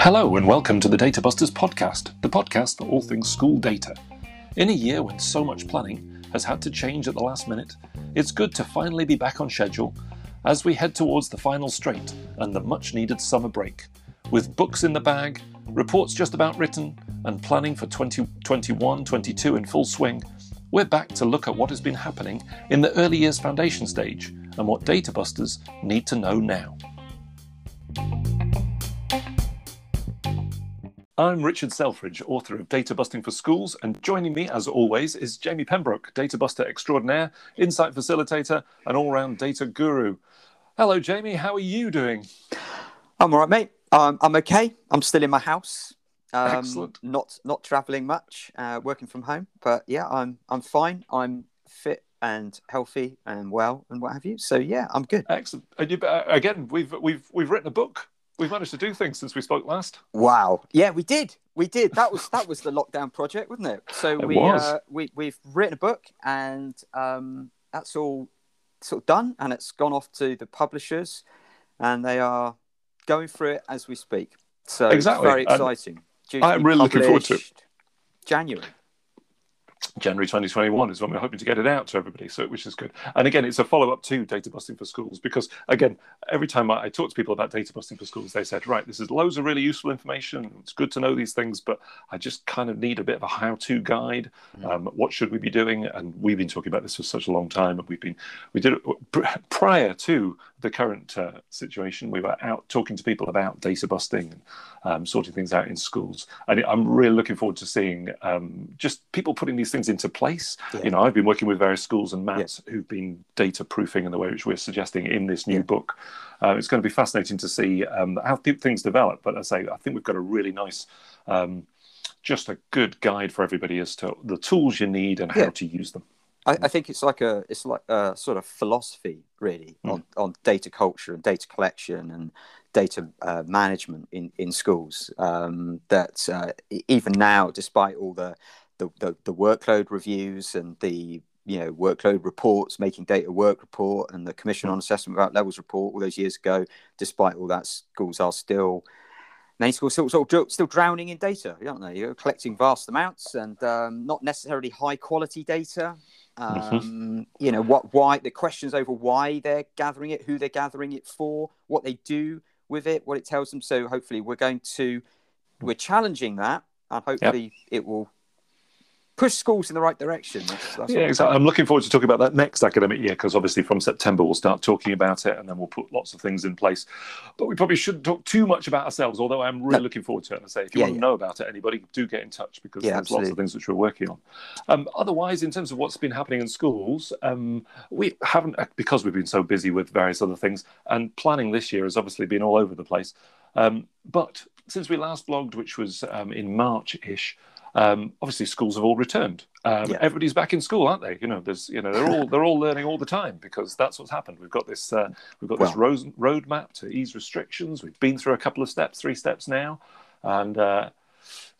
Hello, and welcome to the Data Busters podcast, the podcast for all things school data. In a year when so much planning has had to change at the last minute, it's good to finally be back on schedule as we head towards the final straight and the much needed summer break. With books in the bag, reports just about written, and planning for 2021 22 in full swing, we're back to look at what has been happening in the early years foundation stage and what Data Busters need to know now. I'm Richard Selfridge, author of Data Busting for Schools, and joining me, as always, is Jamie Pembroke, Data Buster extraordinaire, insight facilitator, and all round data guru. Hello, Jamie. How are you doing? I'm all right, mate. Um, I'm okay. I'm still in my house. Um, Excellent. Not not traveling much. Uh, working from home, but yeah, I'm I'm fine. I'm fit and healthy and well and what have you. So yeah, I'm good. Excellent. And you, uh, again, we've we've we've written a book. We've managed to do things since we spoke last. Wow. Yeah, we did. We did. That was that was the lockdown project, wasn't it? So It we. Uh, we we've written a book, and um, that's all sort of done, and it's gone off to the publishers, and they are going through it as we speak. So Exactly. it's very exciting. To I'm really looking forward to it. January. January 2021 is when we're hoping to get it out to everybody, so which is good. And again, it's a follow up to data busting for schools because again, every time I, I talk to people about data busting for schools, they said, right, this is loads of really useful information. It's good to know these things, but I just kind of need a bit of a how to guide. Um, what should we be doing? And we've been talking about this for such a long time, and we've been we did it pr- prior to the current uh, situation. We were out talking to people about data busting and um, sorting things out in schools, and I'm really looking forward to seeing um, just people putting these things into place. Yeah. You know, I've been working with various schools and mats who've been data proofing in the way which we're suggesting in this new Yeah. book. Uh, it's going to be fascinating to see um, how th- things develop. But as I say, I think we've got a really nice. Um, just a good guide for everybody as to the tools you need and how to use them. I, I think it's like a it's like a sort of philosophy really Hmm. on, on data culture and data collection and data uh, management in in schools um, that uh, even now despite all the, the the the workload reviews and the you know workload reports making data work report and the commission Hmm. on assessment without levels report all those years ago despite all that schools are still many schools still, dr- still drowning in data, aren't they? You're collecting vast amounts and um, not necessarily high quality data. Um, You know what? Why the questions over why they're gathering it, who they're gathering it for, what they do with it, what it tells them. So hopefully, we're going to we're challenging that, and hopefully, it will push schools in the right direction. That's, that's Yeah, exactly. I'm looking forward to talking about that next academic year because obviously from September we'll start talking about it and then we'll put lots of things in place. But we probably shouldn't talk too much about ourselves, although I'm really No. looking forward to it. And I say, if you Yeah, want to yeah. know about it, anybody, do get in touch because Yeah, there's lots of things which we're working on. Um, otherwise, in terms of what's been happening in schools, um, we haven't, because we've been so busy with various other things, and planning this year has obviously been all over the place. Um, but since we last blogged, which was um, in March ish, um, obviously schools have all returned. Um, Yeah. Everybody's back in school, aren't they? You know, there's, you know, they're all they're all learning all the time because that's what's happened. We've got this uh, we've got this road roadmap to ease restrictions. We've been through a couple of steps, three steps now, and uh,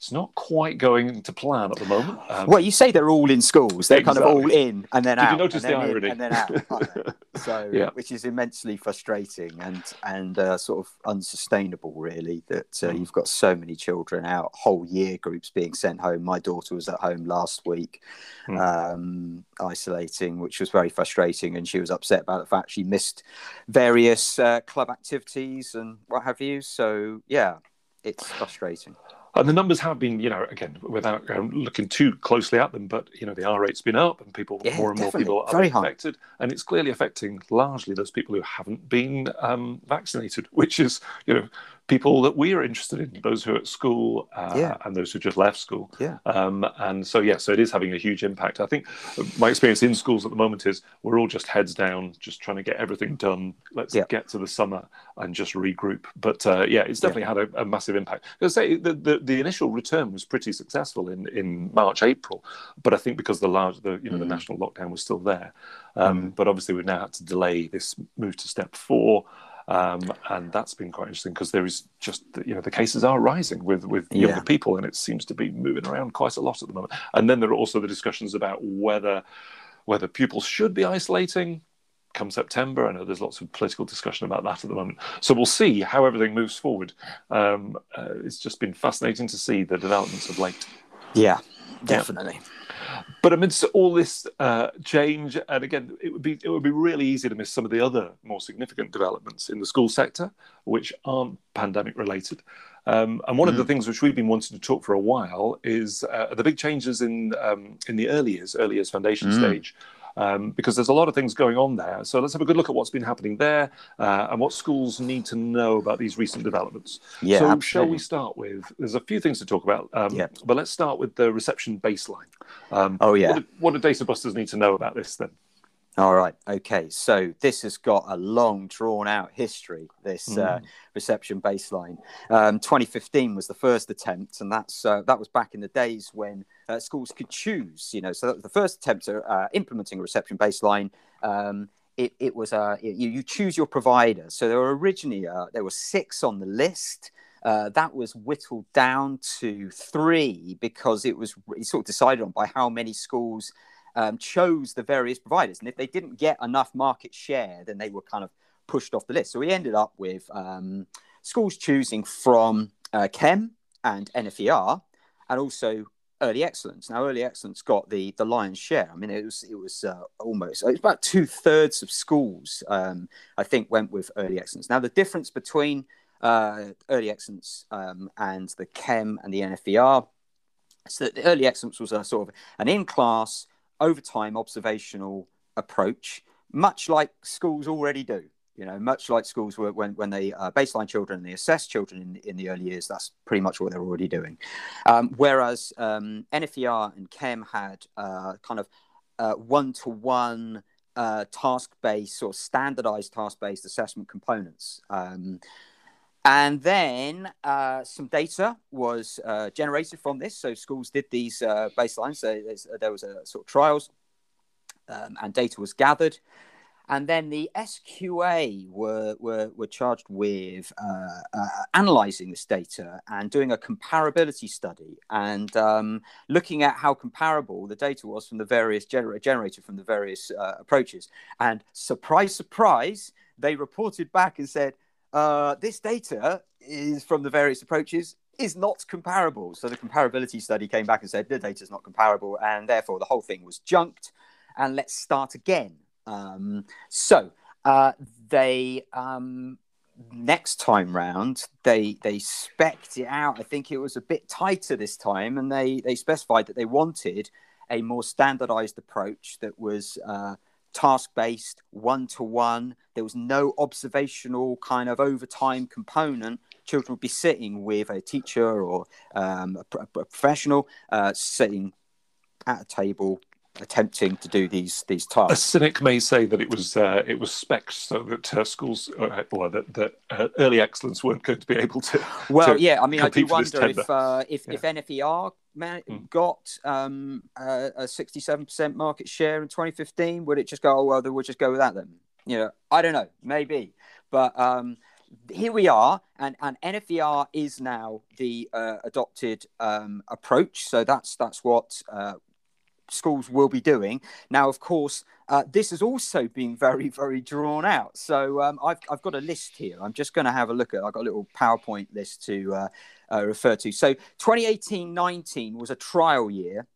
it's not quite going to plan at the moment. Um, Well, you say they're all in schools. They're kind of all in and then Did you out. notice the irony? and then out. so, Yeah. which is immensely frustrating and and uh, sort of unsustainable, really. That uh, Mm. you've got so many children out, whole year groups being sent home. My daughter was at home last week, Mm. um, isolating, which was very frustrating, and she was upset about the fact she missed various uh, club activities and what have you. So, yeah, it's frustrating. And the numbers have been, you know, again, without um, looking too closely at them, but you know, the R rate's been up, and people, Yeah, more and more people are Very high. affected, and it's clearly affecting largely those people who haven't been um, vaccinated, which is, you know, people that we are interested in, those who are at school uh, Yeah. and those who just left school. Yeah. Um, and so, yeah, so it is having a huge impact. I think my experience in schools at the moment is we're all just heads down, just trying to get everything done. Let's Yeah. get to the summer and just regroup. But uh, yeah, it's definitely had a, a massive impact. I say the, the, the initial return was pretty successful in, in March, April, but I think because the large, the you know, the Mm. national lockdown was still there. Um, But obviously, we've now had to delay this move to step four. Um, and that's been quite interesting because there is just you know the cases are rising with with younger Yeah. people and it seems to be moving around quite a lot at the moment and then there are also the discussions about whether whether pupils should be isolating come September. I know there's lots of political discussion about that at the moment. So we'll see how everything moves forward. Um, uh, it's just been fascinating to see the developments of late. Yeah, definitely. Yeah. But amidst all this uh, change, and again, it would be it would be really easy to miss some of the other more significant developments in the school sector, which aren't pandemic related. Um, and one mm. of the mm. things which we've been wanting to talk for a while is uh, the big changes in um, in the early years, early years foundation mm. stage. Um, because there's a lot of things going on there. So let's have a good look at what's been happening there uh, and what schools need to know about these recent developments. Yeah, so absolutely. shall we start with? There's a few things to talk about, um, yeah. but let's start with the reception baseline. Um, oh yeah. What do, what do data busters need to know about this then? All right. Okay. So this has got a long, drawn out history. This mm. uh, reception baseline. Um, 2015 was the first attempt, and that's uh, that was back in the days when uh, schools could choose. You know, so that was the first attempt at uh, implementing a reception baseline. Um, it, it was uh, you, you choose your provider. So there were originally uh, there were six on the list. Uh, that was whittled down to three because it was sort of decided on by how many schools um, chose the various providers. And if they didn't get enough market share, then they were kind of pushed off the list. So we ended up with um, schools choosing from uh, CEM and NFER and also early excellence. Now, early excellence got the the lion's share. I mean, it was it was uh, almost it was about two thirds of schools um, I think went with early excellence. Now, the difference between uh, early excellence um, and the CEM and the NFER. So that the early excellence was a sort of an in-class overtime observational approach, much like schools already do. You know, much like schools were when, when they uh, baseline children and they assess children in, in the early years, that's pretty much what they're already doing. Um, whereas um, NFER and CEM had uh, kind of one to one task based or standardized task based assessment components. Um, and then uh, some data was uh, generated from this. So schools did these uh, baselines. So there was a sort of trials, um, and data was gathered. And then the STA were, were, were charged with uh, uh, analyzing this data and doing a comparability study and um, looking at how comparable the data was from the various gener- generated from the various uh, approaches. And surprise, surprise, they reported back and said, uh, this data is from the various approaches is not comparable. So the comparability study came back and said the data is not comparable, and therefore the whole thing was junked. And let's start again. Um, so uh, they um, next time round they they specced it out. I think it was a bit tighter this time, and they they specified that they wanted a more standardized approach that was uh, task based, one to one. There was no observational kind of overtime component. Children would be sitting with a teacher or um, a, a, professional, uh, sitting at a table attempting to do these these tasks. A cynic may say that it was uh, it was specs so that uh, schools uh, or that, that uh, early excellence weren't going to be able to. Well, to yeah, I mean, I do wonder if uh, if, yeah. if NFER man- mm. got um, a sixty-seven percent market share in 2015, would it just go? Oh well, then we'll just go with that then. You know, I don't know, maybe, but. Um, here we are, and, and NFER is now the uh, adopted um, approach. So that's that's what uh, schools will be doing. Now, of course, uh, this has also been very, very drawn out. So um, I've, I've got a list here. I'm just going to have a look at. I've got a little PowerPoint list to uh, uh, refer to. So 2018-19 was a trial year.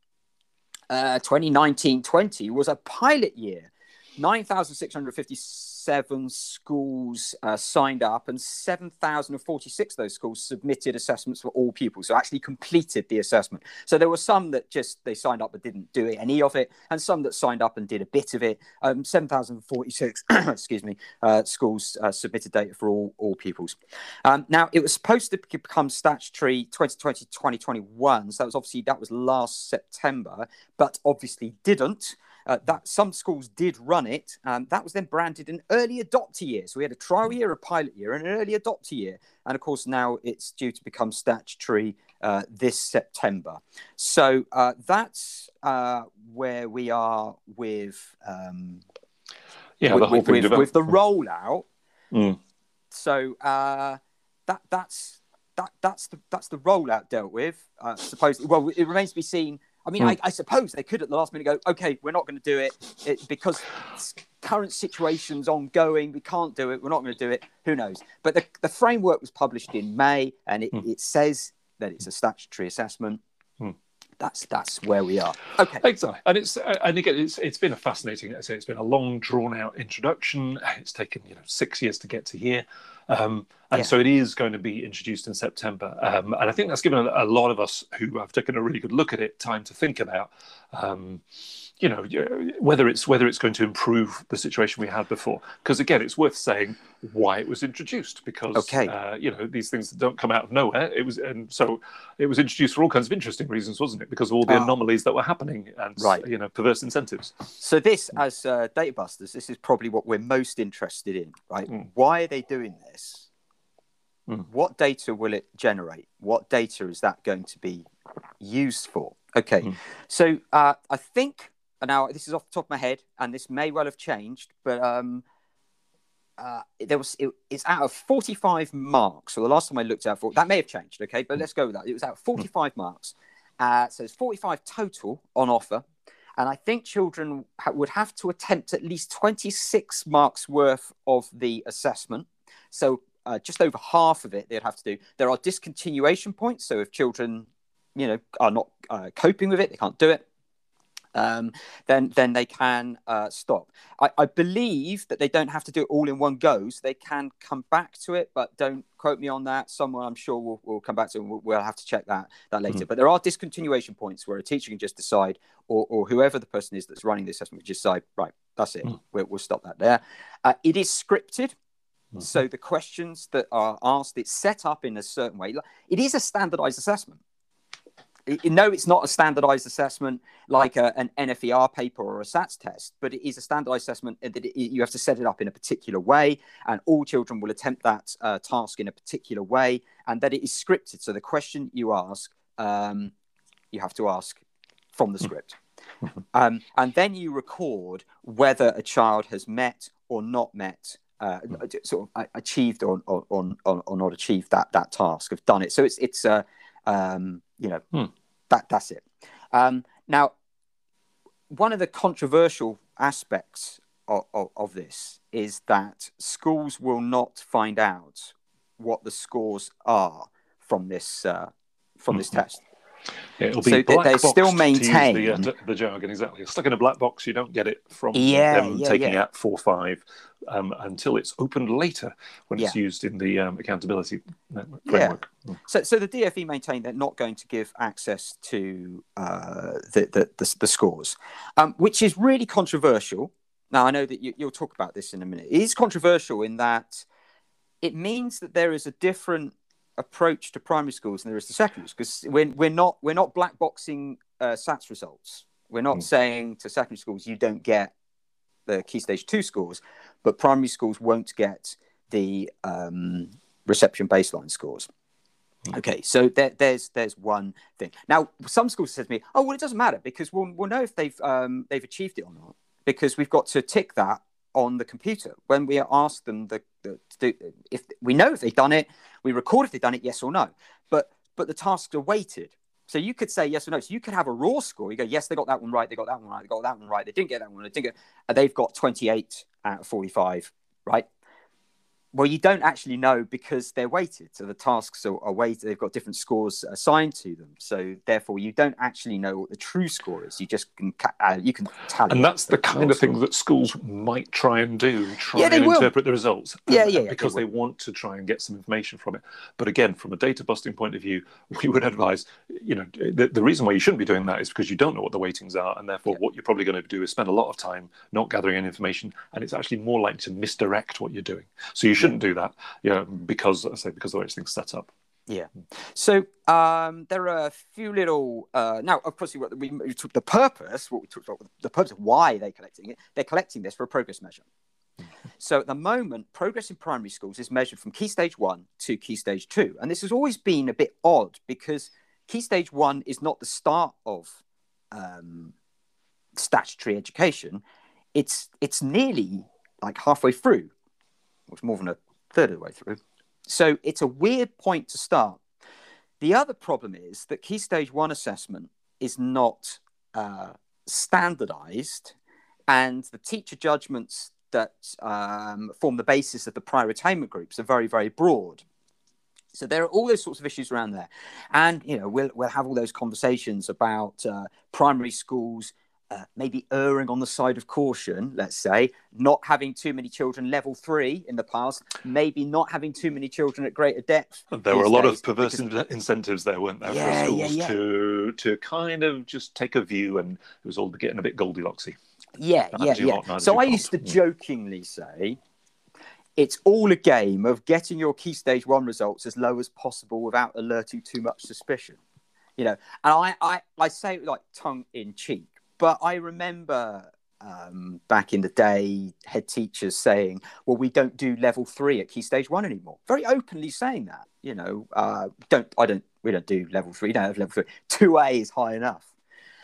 2019-20 uh, was a pilot year. 9,656 seven schools uh, signed up, and 7,046 of those schools submitted assessments for all pupils, so actually completed the assessment. So there were some that just they signed up but didn't do any of it, and some that signed up and did a bit of it. Um, 7,046, excuse me, uh, schools uh, submitted data for all all pupils. Um, now it was supposed to become statutory 2020 2021, so that was obviously that was last September, but obviously didn't. Uh, that some schools did run it. Um, that was then branded an early adopter year. So we had a trial year, a pilot year, and an early adopter year. And of course, now it's due to become statutory uh, this September. So uh, that's uh, where we are with. Um, yeah, with, with, with, with, the rollout. Mm. So uh, that that's that that's the that's the rollout dealt with. Uh, supposedly, well, it remains to be seen I mean, Mm. I, I suppose they could at the last minute go, okay, we're not going to do it, it because current situation's ongoing. We can't do it. We're not going to do it. Who knows? But the, the framework was published in May, and it, Mm. it says that it's a statutory assessment. That's that's where we are. Okay. Exactly, and it's uh, and again, it's it's been a fascinating. I say it's been a long, drawn out introduction. It's taken you know six years to get to here, um, and Yeah. so it is going to be introduced in September. Um, and I think that's given a, a lot of us who have taken a really good look at it time to think about. Um, you know whether it's whether it's going to improve the situation we had before because again it's worth saying why it was introduced because Okay. uh, you know these things don't come out of nowhere it was and so it was introduced for all kinds of interesting reasons wasn't it because of all the Ah. anomalies that were happening and Right. you know perverse incentives So this, as uh, data busters, this is probably what we're most interested in, right? Mm. Why are they doing this? Mm. What data will it generate? What data is that going to be used for? Okay, Mm. so uh, I think now this is off the top of my head, and this may well have changed, but um, uh, there was it, it's out of 45 marks. So the last time I looked at for that may have changed. Okay, but let's go with that. It was out of 45 marks. Uh, so it's 45 total on offer. And I think children ha- would have to attempt at least 26 marks worth of the assessment. So uh, just over half of it they'd have to do. There are discontinuation points. So if children, you know, are not uh, coping with it, they can't do it. Um, then, then they can uh, stop. I, I believe that they don't have to do it all in one go. So they can come back to it, but don't quote me on that. Someone I'm sure will, will come back to. it. We'll, we'll have to check that that later. But there are discontinuation points where a teacher can just decide, or, or whoever the person is that's running the assessment, can just decide, right, that's it. Mm. We'll, we'll stop that there. Uh, it is scripted. Mhm. So the questions that are asked, it's set up in a certain way. It is a standardized assessment. No, it's not a standardized assessment like a, an NFER paper or a SATS test, but it is a standardized assessment that it, you have to set it up in a particular way, and all children will attempt that uh, task in a particular way, and that it is scripted. So the question you ask, um, you have to ask from the script. Um, and then you record whether a child has met or not met, uh, sort of uh, achieved or, or, or, or not achieved that that task of done it. So it's it's uh, um, you know Hmm. that that's it. Um, now, one of the controversial aspects of, of, of this is that schools will not find out what the scores are from this uh, from this Mhm. test. Yeah, it'll be So they- black they still use maintain- the, uh, the jargon exactly. It's stuck in a black box. You don't get it from Yeah, them yeah, taking yeah. out four five um, until it's opened later when it's used in the um, accountability network Yeah. framework. Mm. So, so the DFE maintain they're not going to give access to uh, the, the, the the scores, um, which is really controversial. Now, I know that you, you'll talk about this in a minute. It is controversial in that it means that there is a different approach to primary schools than there is to secondary because we're, we're not we're not black boxing uh, SATs results. We're not Mm. saying to secondary schools you don't get the key stage two scores, but primary schools won't get the um, reception baseline scores. Okay, so there, there's there's one thing. Now, some schools said to me, "Oh, well, it doesn't matter because we'll we'll know if they've um, they've achieved it or not because we've got to tick that on the computer when we ask them the, the if we know if they've done it, we record if they've done it, yes or no. But but the tasks are weighted, so you could say yes or no. So you could have a raw score. You go, yes, they got that one right. They got that one right. They got that one right. They didn't get that one. They didn't get. They've got 28 out of 45, right? Well, you don't actually know because they're weighted. So the tasks are, are weighted. They've got different scores assigned to them. So therefore, you don't actually know what the true score is. You just can ca- uh, you can tally. And that's the raw kind of thing score. that schools might try and do, try Yeah, and will. interpret the results. Yeah, yeah, yeah, because they they, want to try and get some information from it. But again, from a data busting point of view, we would advise, you know, the, the reason why you shouldn't be doing that is because you don't know what the weightings are, and therefore Yeah. what you're probably going to do is spend a lot of time not gathering any information, and it's actually more likely to misdirect what you're doing. So you shouldn't do that, you know, because I say because the way things set up. Yeah. So um, there are a few little. Uh, now, of course, we, we, we took the purpose. What we talked about, the purpose of why they're collecting it. They're collecting this for a progress measure. So at the moment, progress in primary schools is measured from key stage one to key stage two, and this has always been a bit odd because key stage one is not the start of um, statutory education. It's it's nearly like halfway through, it's more than a third of the way through. So it's a weird point to start. The other problem is that Key Stage 1 assessment is not uh, standardized and the teacher judgments that um, form the basis of the prior attainment groups are very, very broad. So there are all those sorts of issues around there, and you know we'll we'll have all those conversations about uh, primary schools uh, maybe erring on the side of caution, let's say, not having too many children level three in the past, maybe not having too many children at greater depth. There were a lot of perverse because... incentives there, weren't there, yeah, for schools yeah, yeah. to to kind of just take a view, and it was all getting a bit Goldilocksy. Yeah, yeah, yeah. So I used to mm. jokingly say, it's all a game of getting your key stage one results as low as possible without alerting too much suspicion. You know, and I, I, I say it like tongue in cheek but I remember um, back in the day, head teachers saying, "Well, we don't do level three at Key Stage One anymore." Very openly saying that, you know, uh, don't I don't we don't do level three. Don't have level three. Two A is high enough.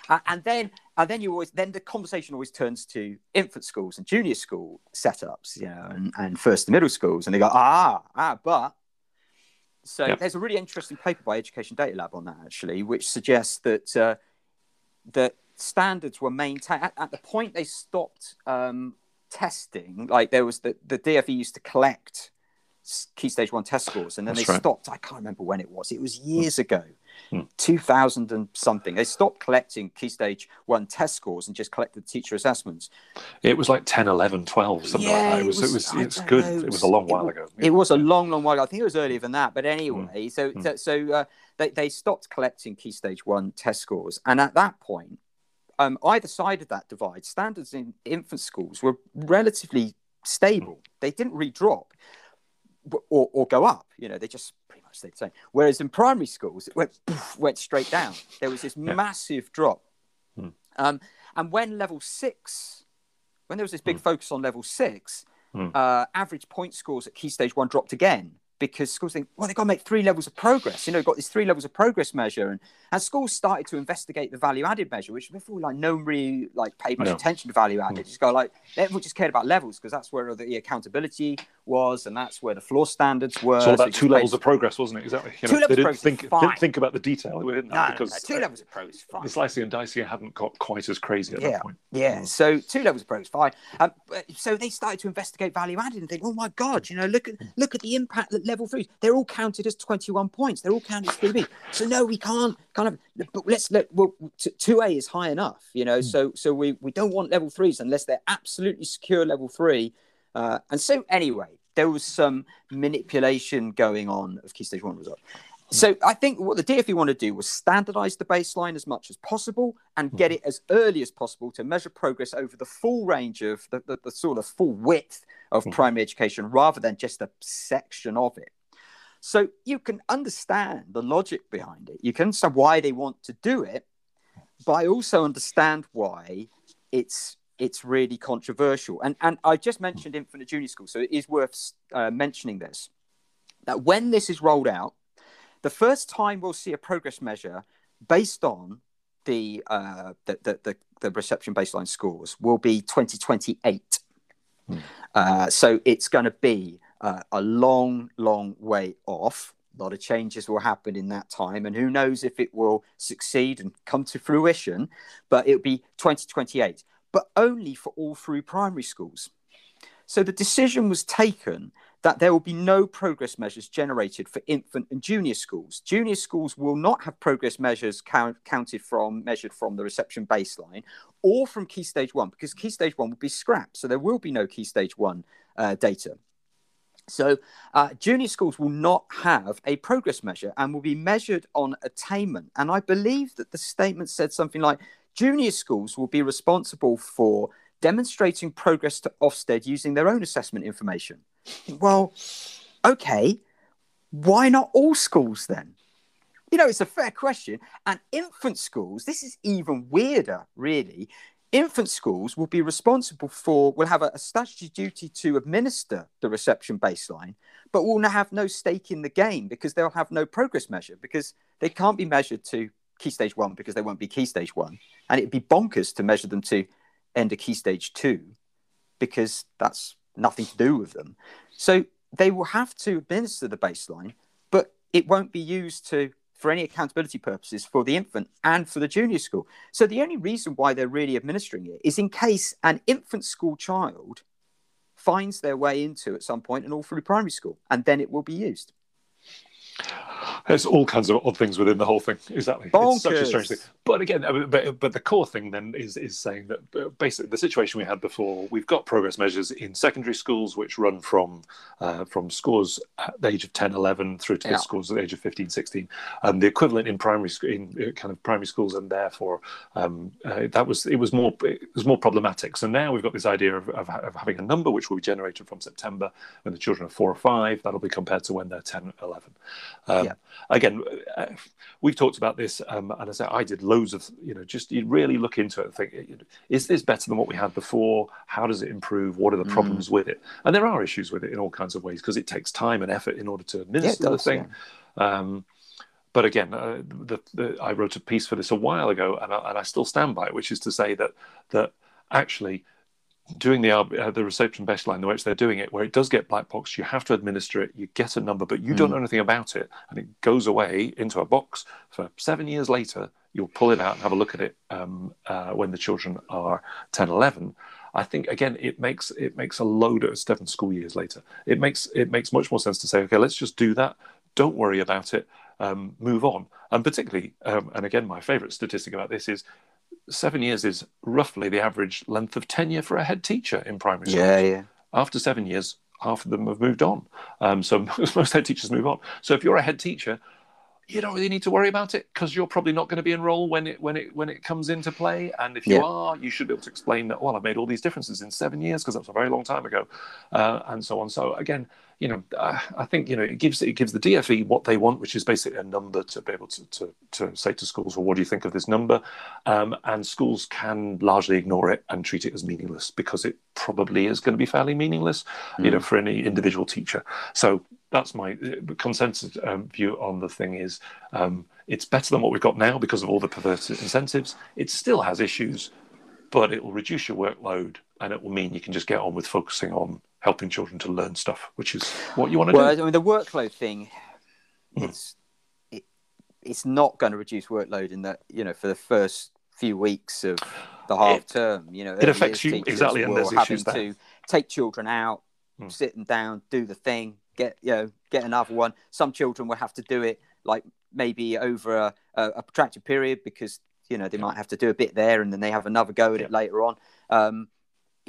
Uh, and then and then you always then the conversation always turns to infant schools and junior school setups, you know, and, and first and middle schools, and they go, ah, ah, but. So yep. there's a really interesting paper by Education Data Lab on that actually, which suggests that uh, that standards were maintained at, at, the point they stopped um, testing. Like there was the the DFE used to collect key stage one test scores, and then That's they right. stopped. I can't remember when it was. It was years mm. ago, mm. two thousand and something. They stopped collecting key stage one test scores and just collected teacher assessments. It was like 10, 11, 12, something yeah, like that. It was it was, it was it's good. Know. It was a long while it, ago. It was a long, long while ago. I think it was earlier than that. But anyway, mm. so so, so uh, they they stopped collecting key stage one test scores, and at that point um, either side of that divide, standards in infant schools were relatively stable. They didn't re-drop or, or go up. You know, they just pretty much stayed the same. Whereas in primary schools, it went went straight down. There was this yeah. massive drop. Hmm. Um, and when level six, when there was this big hmm. focus on level six, hmm. uh, average point scores at key stage one dropped again because schools think, well, they've got to make three levels of progress. You know, got this three levels of progress measure, and and schools started to investigate the value added measure, which before like no one really like paid much no. attention to value added. Mm. Just go like everyone just cared about levels because that's where the accountability was, and that's where the floor standards were. So about two levels of progress, wasn't it? Exactly. You know, two levels they didn't of think, progress. Didn't think about the detail within that no, because no, two uh, levels of progress. Fine. The slicing and dicing hadn't got quite as crazy at yeah. that point. Yeah. Mm. So two levels of progress, fine. Um, so they started to investigate value added and think, oh my god, you know, look at look at the impact that level three. They're all counted as twenty one points. They're all counted as three B. So no, we can't kind of. But let's look. well, two A is high enough, you know. Mm. So so we we don't want level threes unless they're absolutely secure level three. Uh, and so anyway, there was some manipulation going on of key stage one results. So I think what the DFE want to do was standardize the baseline as much as possible and get it as early as possible to measure progress over the full range of the, the, the sort of full width of mm-hmm. primary education rather than just a section of it. So you can understand the logic behind it. You can understand why they want to do it, but I also understand why it's it's really controversial. And and I just mentioned and junior school, so it is worth uh, mentioning this that when this is rolled out, the first time we'll see a progress measure based on the uh, the, the, the, the reception baseline scores will be 2028. Hmm. Uh, so it's going to be uh, a long, long way off. A lot of changes will happen in that time, and who knows if it will succeed and come to fruition. But it'll be 2028 but only for all through primary schools. So the decision was taken that there will be no progress measures generated for infant and junior schools. Junior schools will not have progress measures count, counted from, measured from the reception baseline or from key stage one, because key stage one will be scrapped. So there will be no key stage one uh, data. So uh, junior schools will not have a progress measure and will be measured on attainment. And I believe that the statement said something like Junior schools will be responsible for demonstrating progress to Ofsted using their own assessment information. Well, okay, why not all schools then? You know, it's a fair question. And infant schools, this is even weirder, really. Infant schools will be responsible for, will have a, a statutory duty to administer the reception baseline, but will have no stake in the game because they'll have no progress measure because they can't be measured to key stage one because they won't be key stage one. And it'd be bonkers to measure them to end a key stage two because that's nothing to do with them. So they will have to administer the baseline, but it won't be used to for any accountability purposes for the infant and for the junior school. So the only reason why they're really administering it is in case an infant school child finds their way into at some point an all through primary school, and then it will be used. There's all kinds of odd things within the whole thing. Exactly, Bonkers. it's such a strange thing. But again, but, but the core thing then is is saying that basically the situation we had before, we've got progress measures in secondary schools which run from uh, from scores at the age of 10, 11 through to yeah. scores at the age of 15, 16, and the equivalent in primary school in uh, kind of primary schools, and therefore um, uh, that was it was more it was more problematic. So now we've got this idea of, of, of, having a number which will be generated from September when the children are four or five. That'll be compared to when they're 10, 11. Um, yeah. Again, uh, we've talked about this, um, and I said I did loads of, you know, just you really look into it and think, is this better than what we had before? How does it improve? What are the mm. problems mm. with it? And there are issues with it in all kinds of ways because it takes time and effort in order to administer yeah, does, the thing. Yeah. Um, but again, uh, the, the, I wrote a piece for this a while ago, and I, and I still stand by it, which is to say that that actually doing the uh, the reception baseline the way they're doing it, where it does get black box, you have to administer it. You get a number, but you mm. don't know anything about it, and it goes away into a box for seven years later. You'll pull it out and have a look at it um, uh, when the children are 10, 11. I think again, it makes it makes a load of seven school years later. It makes it makes much more sense to say, okay, let's just do that. Don't worry about it. Um, move on. And particularly, um, and again, my favourite statistic about this is seven years is roughly the average length of tenure for a head teacher in primary school. Yeah, yeah. After seven years, half of them have moved on. Um, so most head teachers move on. So if you're a head teacher, you don't really need to worry about it because you're probably not going to be enrolled when it when it when it comes into play. And if you yeah. are, you should be able to explain that. Well, I've made all these differences in seven years because that was a very long time ago, uh, and so on. So again, you know, uh, I think you know it gives it gives the DFE what they want, which is basically a number to be able to to, to say to schools, well, what do you think of this number? Um, and schools can largely ignore it and treat it as meaningless because it probably is going to be fairly meaningless, mm. you know, mm. for any individual teacher. So that's my uh, consensus um, view on the thing is um, it's better than what we've got now because of all the perverse incentives. It still has issues, but it will reduce your workload and it will mean you can just get on with focusing on helping children to learn stuff, which is what you want to do. well, do. I mean, the workload thing, mm. it's it, it's not going to reduce workload in that you know for the first few weeks of the half it, term. You know, it affects you exactly, and there's having to take children out, mm. sit them down, do the thing, get you know get another one. Some children will have to do it like maybe over a, a, a protracted period because you know they might have to do a bit there and then they have another go at yeah. it later on. Um,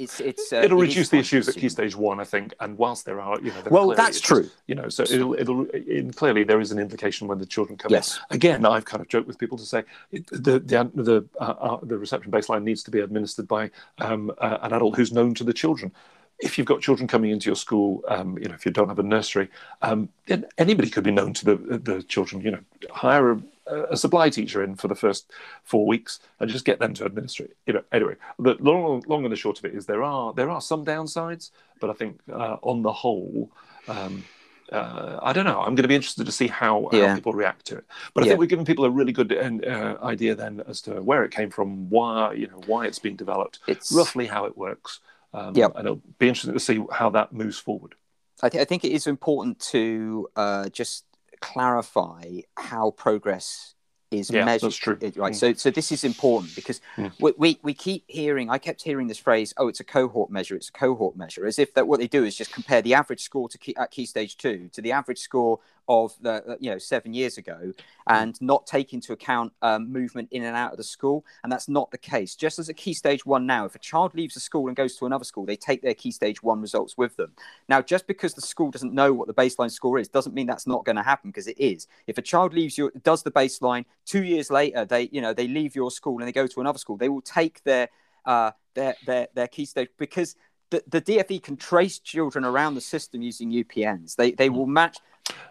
it's it's uh, it'll it reduce the issues at key stage one, I think. And whilst there are, you know, well, that's true. You know, so it'll it'll it, clearly there is an implication when the children come yes. in. Again, I've kind of joked with people to say it, the the the, uh, uh, the reception baseline needs to be administered by um, uh, an adult who's known to the children if you've got children coming into your school, um, you know, if you don't have a nursery, um, then anybody could be known to the the children. You know, hire a, a, supply teacher in for the first four weeks and just get them to administer it. You know, anyway, the long, long and the short of it is there are there are some downsides, but I think uh, on the whole. Um, uh, I don't know. I'm going to be interested to see how, yeah. how people react to it. But I yeah. think we're giving people a really good uh, idea then as to where it came from, why you know why it's been developed, it's... roughly how it works, um, yep. And it'll be interesting to see how that moves forward. I, th- I think it is important to uh, just clarify how progress is yeah, measured. That's true. Right. Mm. So, so this is important because mm. we, we, we keep hearing. I kept hearing this phrase. Oh, it's a cohort measure. It's a cohort measure, as if that what they do is just compare the average score to key, at key stage two to the average score of the you know seven years ago and not take into account um, movement in and out of the school. And that's not the case. Just as a key stage one now if a child leaves a school and goes to another school they take their key stage one results with them. Now just because the school doesn't know what the baseline score is doesn't mean that's not going to happen because it is. If a child leaves your does the baseline two years later they you know they leave your school and they go to another school they will take their uh, their their their key stage because the, the DFE can trace children around the system using UPNs. They they will match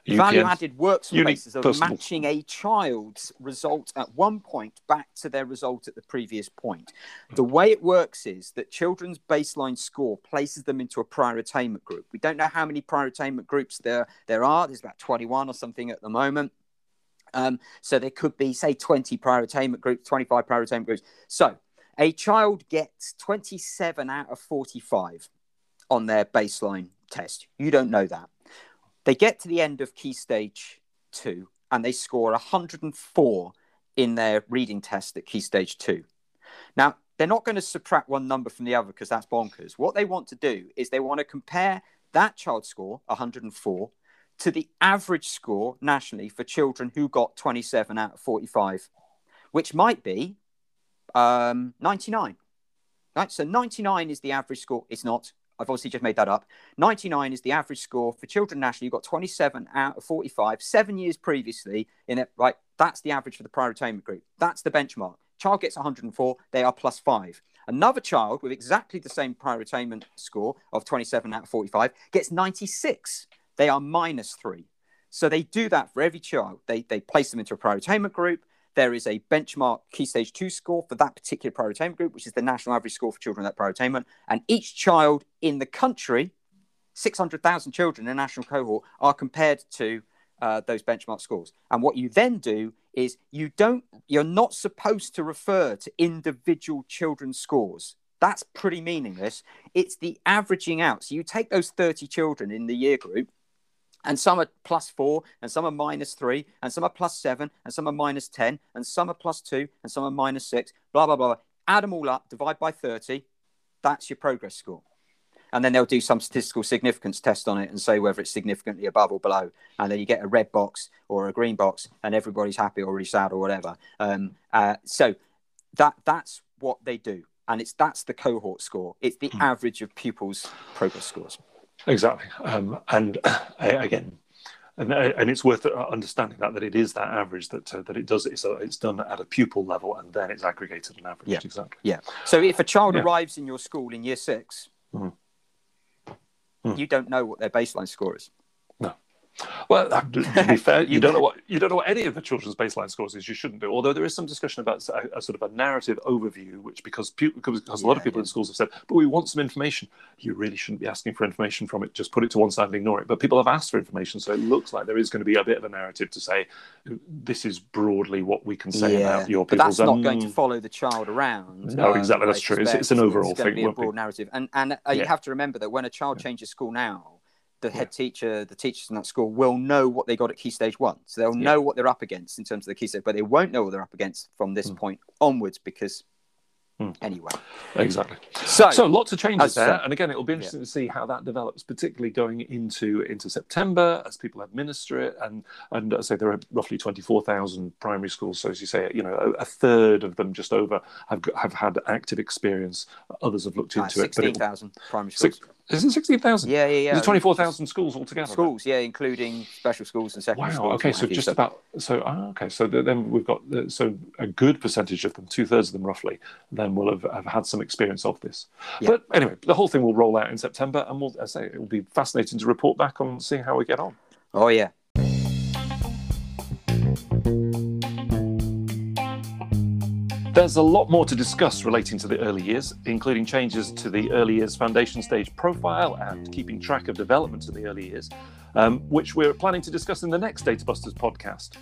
Value added workspaces of matching a child's result at one point back to their result at the previous point. The way it works is that children's baseline score places them into a prior attainment group. We don't know how many prior attainment groups there, there are. There's about 21 or something at the moment. Um, so there could be, say, 20 prior attainment groups, 25 prior attainment groups. So a child gets 27 out of 45 on their baseline test. You don't know that. They get to the end of key stage two and they score 104 in their reading test at Key Stage 2. Now, they're not going to subtract one number from the other because that's bonkers. What they want to do is they want to compare that child score, 104, to the average score nationally for children who got 27 out of 45, which might be um, 99. Right? So 99 is the average score. It's not. I've obviously just made that up. 99 is the average score for children nationally. You got 27 out of 45, seven years previously in it. Right, that's the average for the prior attainment group. That's the benchmark. Child gets 104, they are plus five. Another child with exactly the same prior attainment score of 27 out of 45 gets 96. They are minus three. So they do that for every child. They, they place them into a prior attainment group. There is a benchmark key stage two score for that particular prior attainment group, which is the national average score for children in that prior attainment. And each child in the country, 600,000 children in a national cohort, are compared to uh, those benchmark scores. And what you then do is you don't, you're not supposed to refer to individual children's scores. That's pretty meaningless. It's the averaging out. So you take those 30 children in the year group and some are plus four, and some are minus three, and some are plus seven, and some are minus 10, and some are plus two, and some are minus six, blah, blah, blah. Add them all up, divide by 30. That's your progress score. And then they'll do some statistical significance test on it and say whether it's significantly above or below. And then you get a red box or a green box, and everybody's happy or really sad or whatever. Um, uh, so that that's what they do. And it's that's the cohort score. It's the hmm. average of pupils' progress scores. Exactly, um, and again, and, uh, and it's worth uh, understanding that that it is that average that uh, that it does it's, uh, it's done at a pupil level and then it's aggregated and averaged. Yeah. Exactly. Yeah. So if a child yeah. arrives in your school in year 6 mm-hmm. Mm. you don't know what their baseline score is. Well, um, to be fair, you don't know what you don't know what any of the children's baseline scores is. You shouldn't do. Although there is some discussion about a, a sort of a narrative overview, which because because, because a lot of people yeah. in schools have said, but we want some information. You really shouldn't be asking for information from it. Just put it to one side and ignore it. But people have asked for information, so it looks like there is going to be a bit of a narrative to say this is broadly what we can say yeah, about your but that's not going to mm. follow the child around. No, um, exactly. That's true. It's, it's, an overall it's thing. Be a broad narrative, and and uh, you have to remember that when a child changes school now the head yeah. teacher, the teachers in that school will know what they got at key stage one. So they'll yeah. know what they're up against in terms of the key stage, but they won't know what they're up against from this mm. point onwards because Mm. Anyway, exactly. So, so lots of changes there, and again, it will be interesting yeah. to see how that develops, particularly going into into September as people administer it. And and I say there are roughly twenty four thousand primary schools. So as you say, you know, a, a, third of them just over have have had active experience. Others have looked into uh, 16, it. Sixteen thousand primary schools. Six, is it sixteen thousand? Yeah, yeah, yeah. Is it twenty four thousand schools altogether? Schools, yeah, including special schools and secondary wow, schools. okay, so just about so oh, okay, so then we've got so a good percentage of them, two thirds of them roughly, then will have, have had some experience of this. Yeah. But anyway, the whole thing will roll out in September, and we'll I say it will be fascinating to report back on seeing how we get on. Oh yeah. There's a lot more to discuss relating to the early years, including changes to the early years foundation stage profile and keeping track of development in the early years, um, which we're planning to discuss in the next Databusters podcast.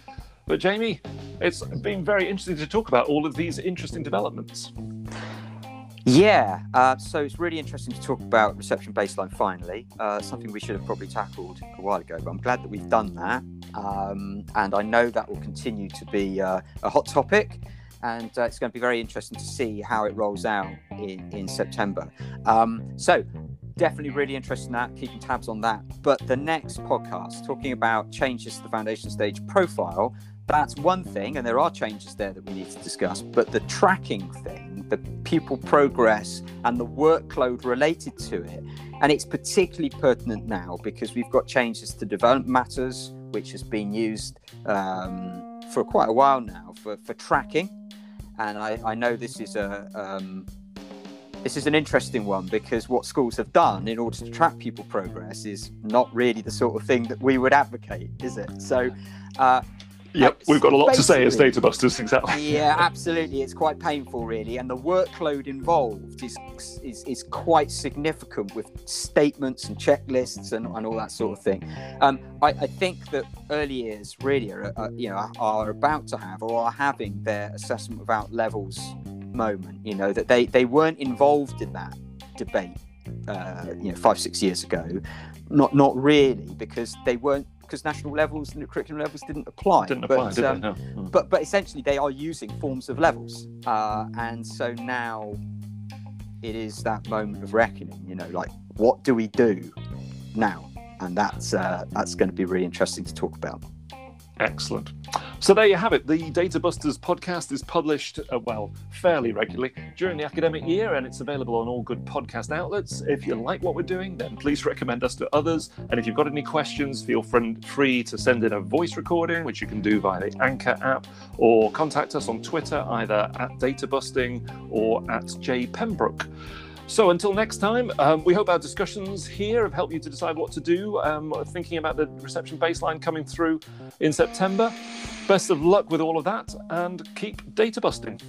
But Jamie, it's been very interesting to talk about all of these interesting developments. Yeah, uh, so it's really interesting to talk about reception baseline finally, uh, something we should have probably tackled a while ago, but I'm glad that we've done that. Um, and I know that will continue to be uh, a hot topic, and uh, it's going to be very interesting to see how it rolls out in, in September. Um, so, definitely really interested in that, keeping tabs on that. But the next podcast, talking about changes to the foundation stage profile, that's one thing, and there are changes there that we need to discuss. But the tracking thing, the pupil progress, and the workload related to it, and it's particularly pertinent now because we've got changes to development matters, which has been used um, for quite a while now for, for tracking. And I, I know this is a um, this is an interesting one because what schools have done in order to track pupil progress is not really the sort of thing that we would advocate, is it? So. Uh, Yep, we've got a lot to say as data busters, exactly. Yeah, absolutely. It's quite painful, really, and the workload involved is is, is quite significant with statements and checklists and, and all that sort of thing. Um, I, I think that early years really are, uh, you know are about to have or are having their assessment without levels moment. You know that they they weren't involved in that debate. Uh, you know, five six years ago, not not really because they weren't because national levels and the curriculum levels didn't apply. Didn't but, apply, did um. No. Mm. but but essentially they are using forms of levels uh, and so now it is that moment of reckoning you know like what do we do now and that's uh, that's going to be really interesting to talk about Excellent. So there you have it. The Data Busters podcast is published, uh, well, fairly regularly during the academic year, and it's available on all good podcast outlets. If you like what we're doing, then please recommend us to others. And if you've got any questions, feel free to send in a voice recording, which you can do via the Anchor app, or contact us on Twitter, either at Databusting or at J Pembroke. So until next time, um, we hope our discussions here have helped you to decide what to do. Um, thinking about the reception baseline coming through in September. Best of luck with all of that and keep data busting.